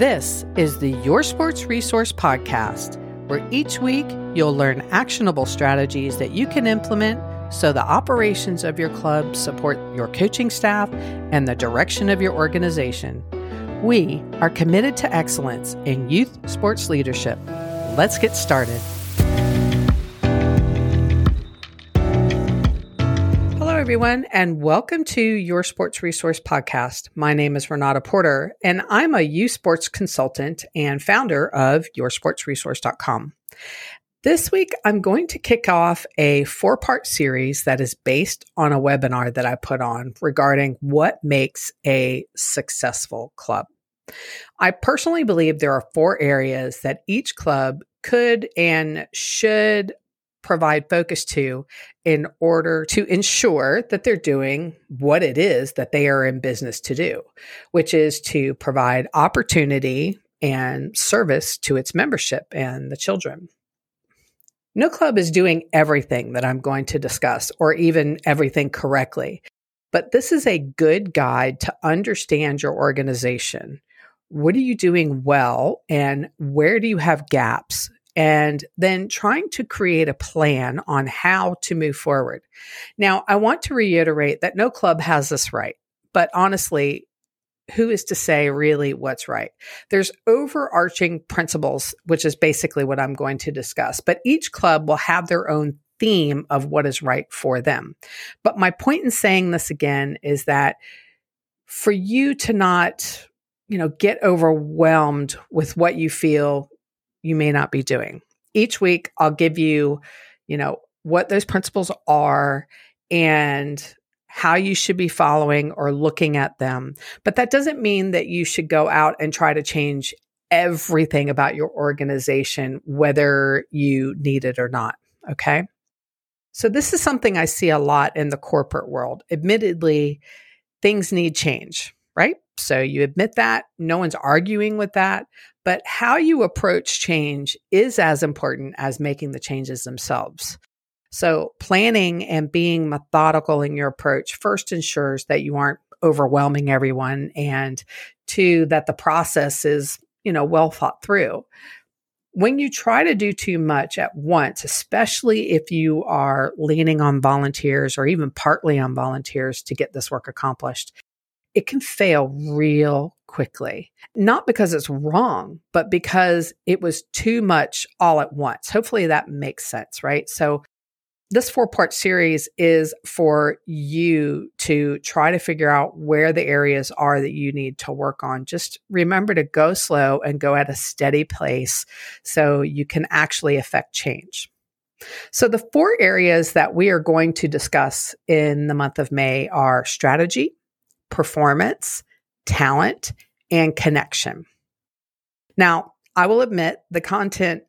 This is the Your Sports Resource Podcast, where each week you'll learn actionable strategies that you can implement so the operations of your club support your coaching staff and the direction of your organization. We are committed to excellence in youth sports leadership. Let's get started. Everyone, and welcome to your Sports Resource Podcast. My name is Renata Porter, and I'm a youth sports consultant and founder of YourSportsResource.com. This week, I'm going to kick off a four part series that is based on a webinar that I put on regarding what makes a successful club. I personally believe there are four areas that each club could and should provide focus to in order to ensure that they're doing what it is that they are in business to do, which is to provide opportunity and service to its membership and the children. No club is doing everything that I'm going to discuss or even everything correctly, but this is a good guide to understand your organization. What are you doing well and where do you have gaps and then trying to create a plan on how to move forward. Now, I want to reiterate that no club has this right, but honestly, who is to say really what's right? There's overarching principles, which is basically what I'm going to discuss, but each club will have their own theme of what is right for them. But my point in saying this again is that for you to not, you know, get overwhelmed with what you feel you may not be doing. Each week, I'll give you, you know, what those principles are and how you should be following or looking at them. But that doesn't mean that you should go out and try to change everything about your organization, whether you need it or not. Okay. So, this is something I see a lot in the corporate world. Admittedly, things need change, right? So, you admit that. No one's arguing with that. But how you approach change is as important as making the changes themselves. So, planning and being methodical in your approach first ensures that you aren't overwhelming everyone and two that the process is, you know, well thought through. When you try to do too much at once, especially if you are leaning on volunteers or even partly on volunteers to get this work accomplished, it can fail real quickly. Not because it's wrong, but because it was too much all at once. Hopefully that makes sense, right? So, this four part series is for you to try to figure out where the areas are that you need to work on. Just remember to go slow and go at a steady pace so you can actually affect change. So, the four areas that we are going to discuss in the month of May are strategy, performance, talent, and connection. Now, I will admit the content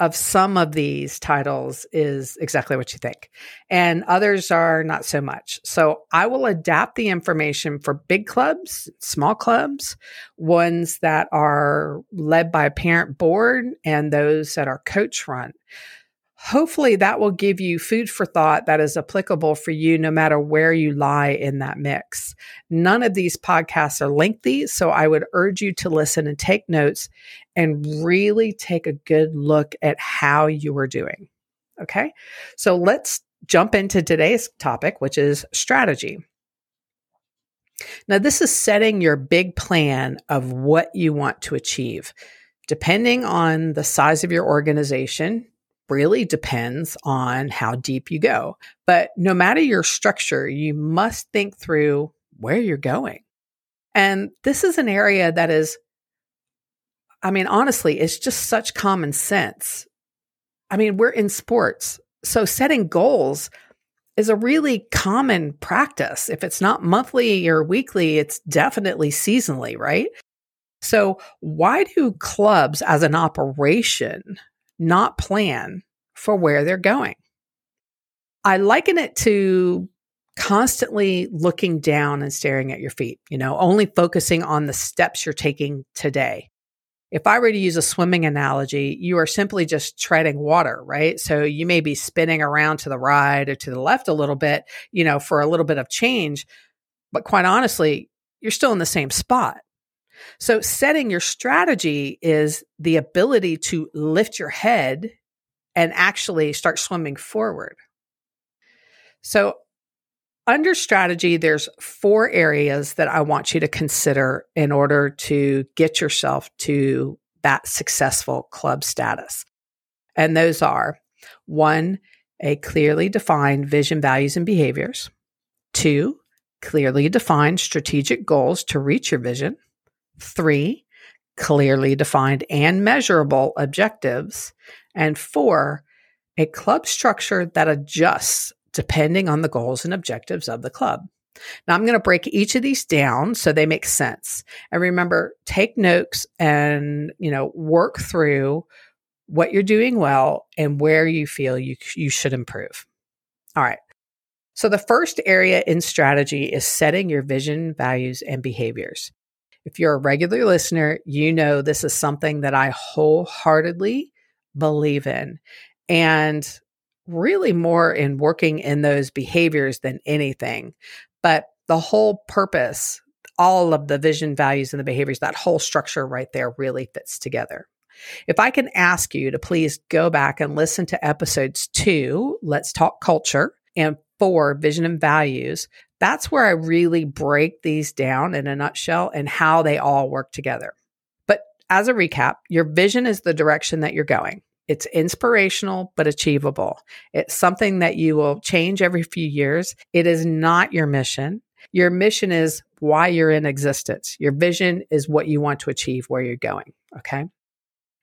of some of these titles is exactly what you think, and others are not so much. So I will adapt the information for big clubs, small clubs, ones that are led by a parent board, and those that are coach run hopefully that will give you food for thought that is applicable for you no matter where you lie in that mix. None of these podcasts are lengthy, so I would urge you to listen and take notes and really take a good look at how you are doing. Okay, so let's jump into today's topic, which is strategy. Now, this is setting your big plan of what you want to achieve. Depending on the size of your organization, really depends on how deep you go. But no matter your structure, you must think through where you're going. And this is an area that is, I mean, honestly, it's just such common sense. I mean, we're in sports. So setting goals is a really common practice. If it's not monthly or weekly, it's definitely seasonally, right? So, why do clubs as an operation not plan for where they're going. I liken it to constantly looking down and staring at your feet, you know, only focusing on the steps you're taking today. If I were to use a swimming analogy, you are simply just treading water, right? So you may be spinning around to the right or to the left a little bit, you know, for a little bit of change. But quite honestly, you're still in the same spot. So, setting your strategy is the ability to lift your head and actually start swimming forward. So, under strategy, there's four areas that I want you to consider in order to get yourself to that successful club status. And those are one, a clearly defined vision, values, and behaviors. Two, clearly defined strategic goals to reach your vision. Three, clearly defined and measurable objectives. And four, a club structure that adjusts depending on the goals and objectives of the club. Now I'm going to break each of these down so they make sense. And remember, take notes and, you know, work through what you're doing well and where you feel you you should improve. All right. So the first area in strategy is setting your vision, values and behaviors. If you're a regular listener, you know this is something that I wholeheartedly believe in. And really more in working in those behaviors than anything. But the whole purpose, all of the vision, values, and the behaviors, that whole structure right there really fits together. If I can ask you to please go back and listen to episodes two, Let's Talk Culture, and four, Vision and Values, that's where I really break these down in a nutshell and how they all work together. But as a recap, your vision is the direction that you're going. It's inspirational, but achievable. It's something that you will change every few years. It is not your mission. Your mission is why you're in existence. Your vision is what you want to achieve, where you're going. Okay.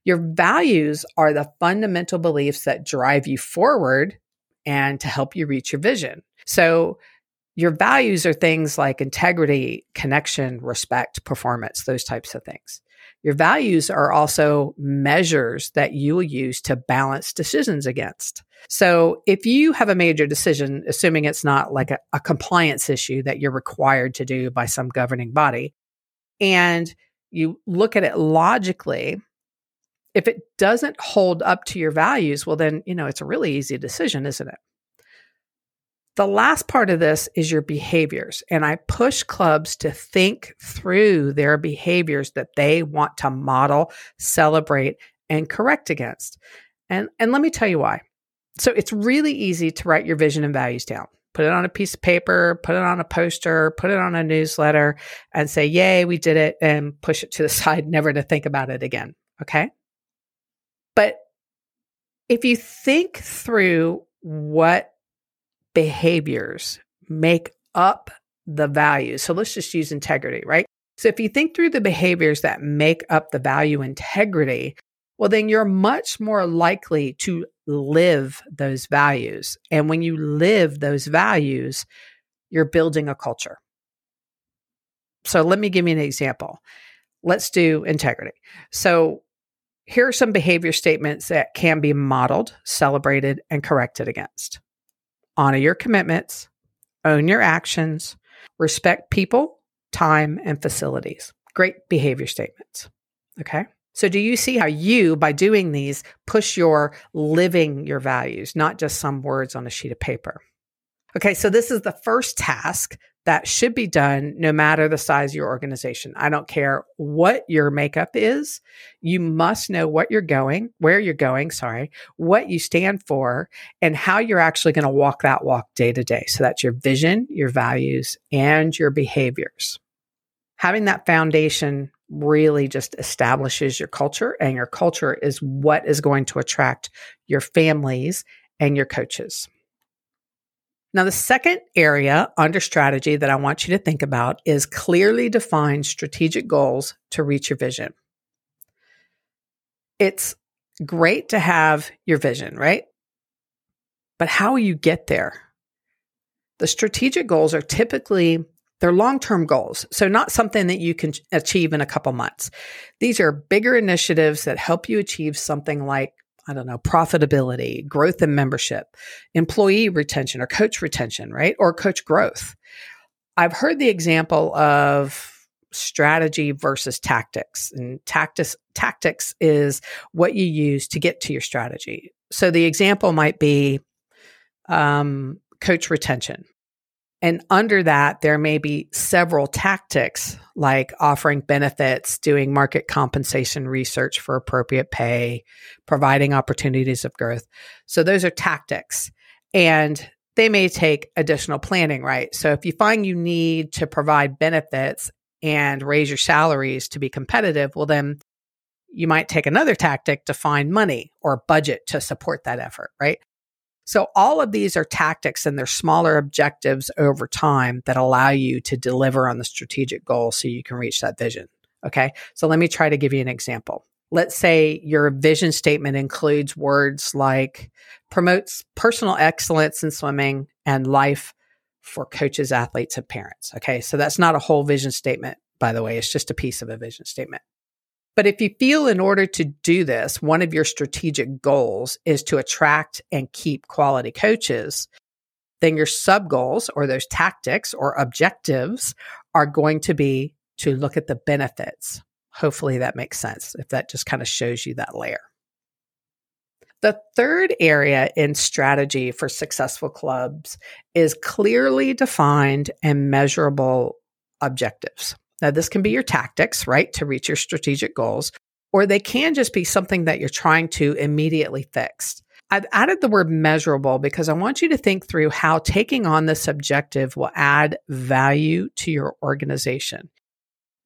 Your values are the fundamental beliefs that drive you forward and to help you reach your vision. So, your values are things like integrity, connection, respect, performance, those types of things. Your values are also measures that you will use to balance decisions against. So if you have a major decision, assuming it's not like a, a compliance issue that you're required to do by some governing body, and you look at it logically, if it doesn't hold up to your values, well, then, you know, it's a really easy decision, isn't it? The last part of this is your behaviors. And I push clubs to think through their behaviors that they want to model, celebrate, and correct against. And, and let me tell you why. So it's really easy to write your vision and values down. Put it on a piece of paper, put it on a poster, put it on a newsletter, and say, Yay, we did it, and push it to the side, never to think about it again. Okay. But if you think through what behaviors make up the value. So let's just use integrity, right? So if you think through the behaviors that make up the value integrity, well, then you're much more likely to live those values. And when you live those values, you're building a culture. So let me give you an example. Let's do integrity. So here are some behavior statements that can be modeled, celebrated, and corrected against honor your commitments, own your actions, respect people, time, and facilities. Great behavior statements. Okay. So, do you see how you, by doing these, push your living your values, not just some words on a sheet of paper? Okay. So, this is the first task that should be done no matter the size of your organization. I don't care what your makeup is. You must know what you're going, where you're going, sorry, what you stand for, and how you're actually going to walk that walk day to day. So that's your vision, your values, and your behaviors. Having that foundation really just establishes your culture, and your culture is what is going to attract your families and your coaches. Now, the second area under strategy that I want you to think about is clearly define strategic goals to reach your vision. It's great to have your vision, right? But how you get there? The strategic goals are typically they're long-term goals, so not something that you can achieve in a couple months. These are bigger initiatives that help you achieve something like I don't know, profitability, growth and membership, employee retention or coach retention, right? Or coach growth. I've heard the example of strategy versus tactics. And tactics tactics is what you use to get to your strategy. So the example might be um, coach retention. And under that, there may be several tactics like offering benefits, doing market compensation research for appropriate pay, providing opportunities of growth. So those are tactics. And they may take additional planning, right? So if you find you need to provide benefits and raise your salaries to be competitive, well, then you might take another tactic to find money or budget to support that effort, right? So all of these are tactics and they're smaller objectives over time that allow you to deliver on the strategic goal so you can reach that vision. Okay. So let me try to give you an example. Let's say your vision statement includes words like promotes personal excellence in swimming and life for coaches, athletes, and parents. Okay. So that's not a whole vision statement, by the way. It's just a piece of a vision statement. But if you feel in order to do this, one of your strategic goals is to attract and keep quality coaches, then your sub goals or those tactics or objectives are going to be to look at the benefits. Hopefully that makes sense if that just kind of shows you that layer. The third area in strategy for successful clubs is clearly defined and measurable objectives. Now, this can be your tactics, right, to reach your strategic goals, or they can just be something that you're trying to immediately fix. I've added the word measurable because I want you to think through how taking on this objective will add value to your organization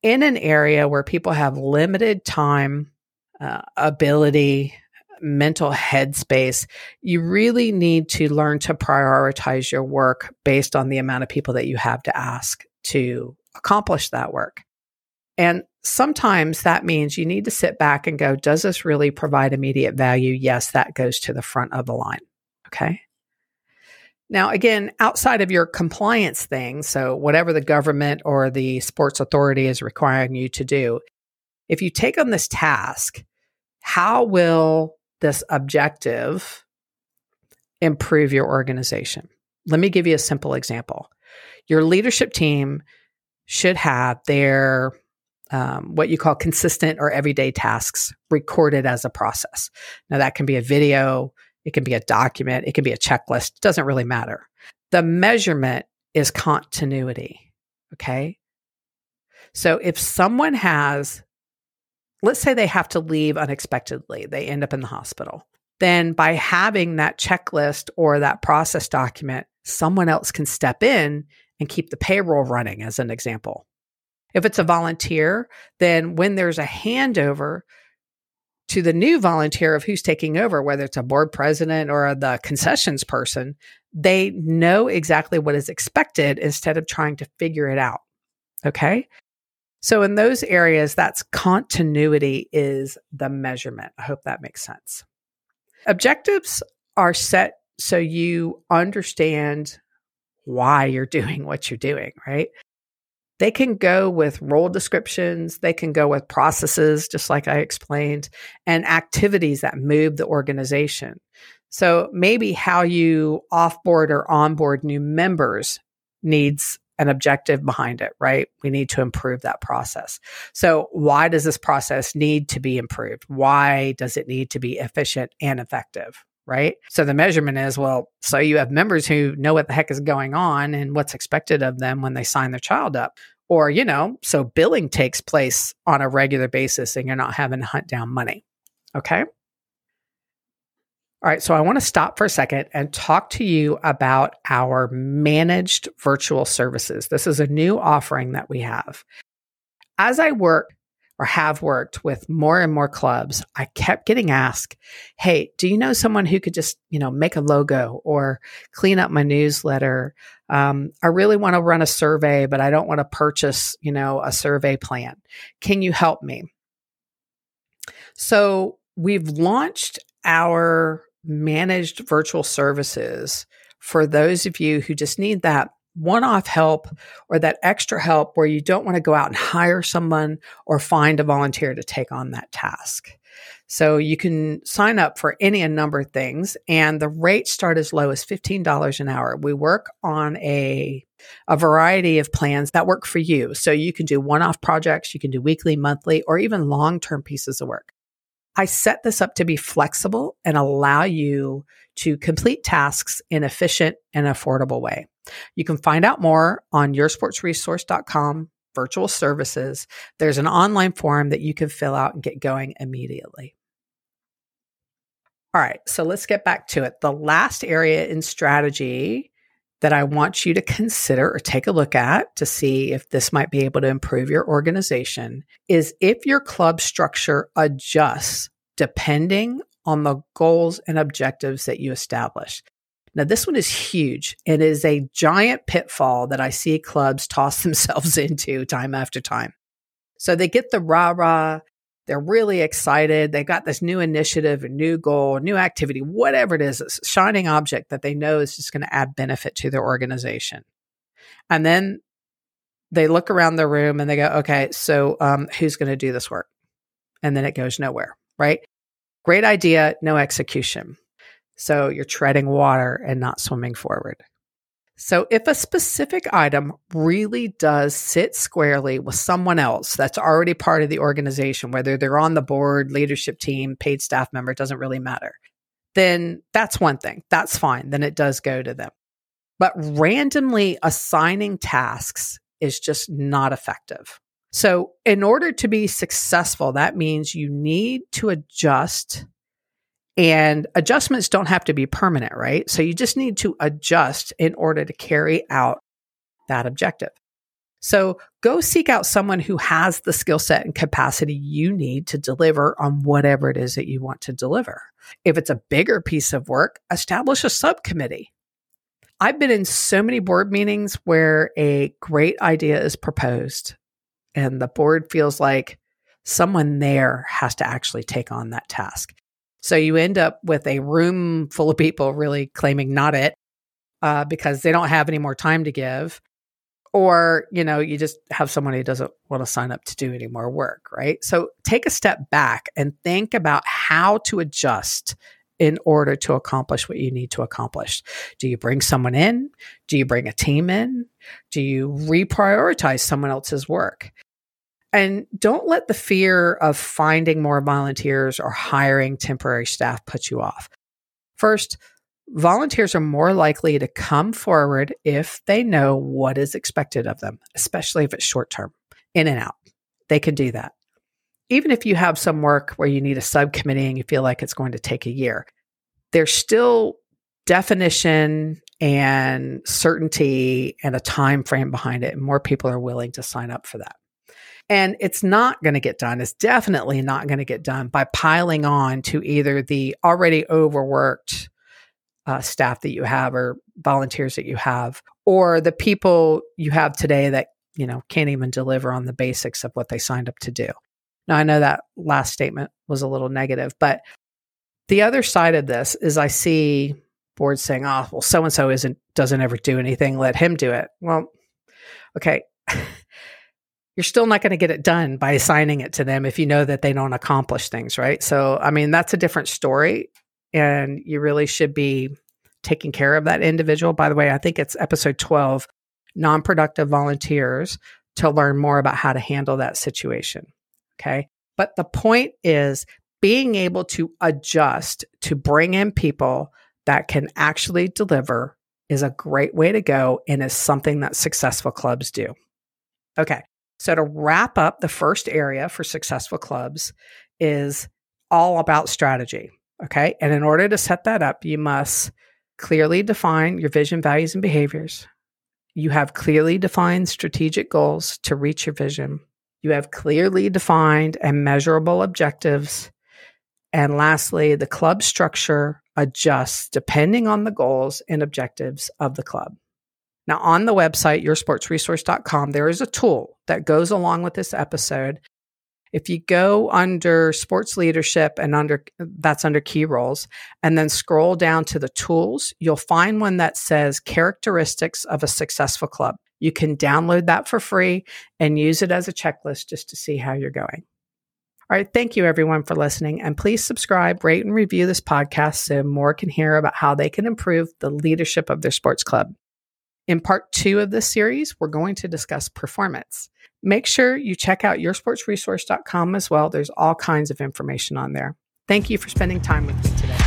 in an area where people have limited time, uh, ability, mental headspace, you really need to learn to prioritize your work based on the amount of people that you have to ask to accomplish that work. And sometimes that means you need to sit back and go, does this really provide immediate value? Yes, that goes to the front of the line. Okay. Now, again, outside of your compliance thing, so whatever the government or the sports authority is requiring you to do, if you take on this task, how will this objective improve your organization? Let me give you a simple example. Your leadership team should have their um, what you call consistent or everyday tasks recorded as a process. Now, that can be a video, it can be a document, it can be a checklist, it doesn't really matter. The measurement is continuity. Okay. So if someone has, let's say they have to leave unexpectedly, they end up in the hospital, then by having that checklist or that process document, someone else can step in and keep the payroll running, as an example. If it's a volunteer, then when there's a handover to the new volunteer of who's taking over, whether it's a board president or the concessions person, they know exactly what is expected instead of trying to figure it out. Okay. So in those areas, that's continuity is the measurement. I hope that makes sense. Objectives are set so you understand why you're doing what you're doing, right? They can go with role descriptions, they can go with processes, just like I explained, and activities that move the organization. So maybe how you offboard or onboard new members needs an objective behind it, right? We need to improve that process. So, why does this process need to be improved? Why does it need to be efficient and effective? Right? So the measurement is well, so you have members who know what the heck is going on and what's expected of them when they sign their child up. Or, you know, so billing takes place on a regular basis and you're not having to hunt down money. Okay. All right, so I want to stop for a second and talk to you about our managed virtual services. This is a new offering that we have. As I work or have worked with more and more clubs, I kept getting asked, Hey, do you know someone who could just, you know, make a logo or clean up my newsletter? Um, I really want to run a survey, but I don't want to purchase, you know, a survey plan. Can you help me? So we've launched our managed virtual services for those of you who just need that one off help or that extra help where you don't want to go out and hire someone or find a volunteer to take on that task. So you can sign up for any a number of things and the rates start as low as $15 an hour. We work on a a variety of plans that work for you. So you can do one-off projects, you can do weekly, monthly, or even long-term pieces of work. I set this up to be flexible and allow you to complete tasks in efficient and affordable way. You can find out more on yoursportsresource.com virtual services. There's an online form that you can fill out and get going immediately. All right, so let's get back to it. The last area in strategy that I want you to consider or take a look at to see if this might be able to improve your organization is if your club structure adjusts depending on the goals and objectives that you establish. Now, this one is huge and is a giant pitfall that I see clubs toss themselves into time after time. So they get the rah rah, they're really excited. They've got this new initiative, a new goal, a new activity, whatever it is, a shining object that they know is just going to add benefit to their organization. And then they look around the room and they go, okay, so um, who's going to do this work? And then it goes nowhere, right? Great idea, no execution. So you're treading water and not swimming forward. So if a specific item really does sit squarely with someone else that's already part of the organization, whether they're on the board, leadership team, paid staff member, doesn't really matter, then that's one thing. That's fine. Then it does go to them. But randomly assigning tasks is just not effective. So, in order to be successful, that means you need to adjust and adjustments don't have to be permanent, right? So you just need to adjust in order to carry out that objective. So go seek out someone who has the skill set and capacity you need to deliver on whatever it is that you want to deliver. If it's a bigger piece of work, establish a subcommittee. I've been in so many board meetings where a great idea is proposed and the board feels like someone there has to actually take on that task. So you end up with a room full of people really claiming not it uh, because they don't have any more time to give. Or, you know, you just have someone who doesn't want to sign up to do any more work, right? So take a step back and think about how to adjust in order to accomplish what you need to accomplish. Do you bring someone in? Do you bring a team in? Do you reprioritize someone else's work? And don't let the fear of finding more volunteers or hiring temporary staff put you off. First, volunteers are more likely to come forward if they know what is expected of them, especially if it's short term, in and out. They can do that. Even if you have some work where you need a subcommittee and you feel like it's going to take a year, there's still definition and certainty and a time frame behind it and more people are willing to sign up for that and it's not going to get done. It's definitely not going to get done by piling on to either the already overworked uh, staff that you have or volunteers that you have, or the people you have today that, you know, can't even deliver on the basics of what they signed up to do. Now, I know that last statement was a little negative, but the other side of this is I see boards saying, oh, well, so and so isn't, doesn't ever do anything. Let him do it. Well, okay. you're still not going to get it done by assigning it to them if you know that they don't accomplish things, right? So, I mean, that's a different story. And you really should be taking care of that individual. By the way, I think it's episode 12 non productive volunteers to learn more about how to handle that situation. Okay. But the point is being able to adjust to bring in people that can actually deliver is a great way to go and is something that successful clubs do. Okay. So, to wrap up, the first area for successful clubs is all about strategy. Okay. And in order to set that up, you must clearly define your vision, values, and behaviors. You have clearly defined strategic goals to reach your vision. You have clearly defined and measurable objectives. And lastly, the club structure adjusts depending on the goals and objectives of the club. Now, on the website, yoursportsresource.com, there is a tool that goes along with this episode. If you go under sports leadership and under that's under key roles, and then scroll down to the tools, you'll find one that says characteristics of a successful club. You can download that for free and use it as a checklist just to see how you're going. All right. Thank you, everyone, for listening. And please subscribe, rate, and review this podcast so more can hear about how they can improve the leadership of their sports club. In part two of this series, we're going to discuss performance. Make sure you check out yoursportsresource.com as well. There's all kinds of information on there. Thank you for spending time with me today.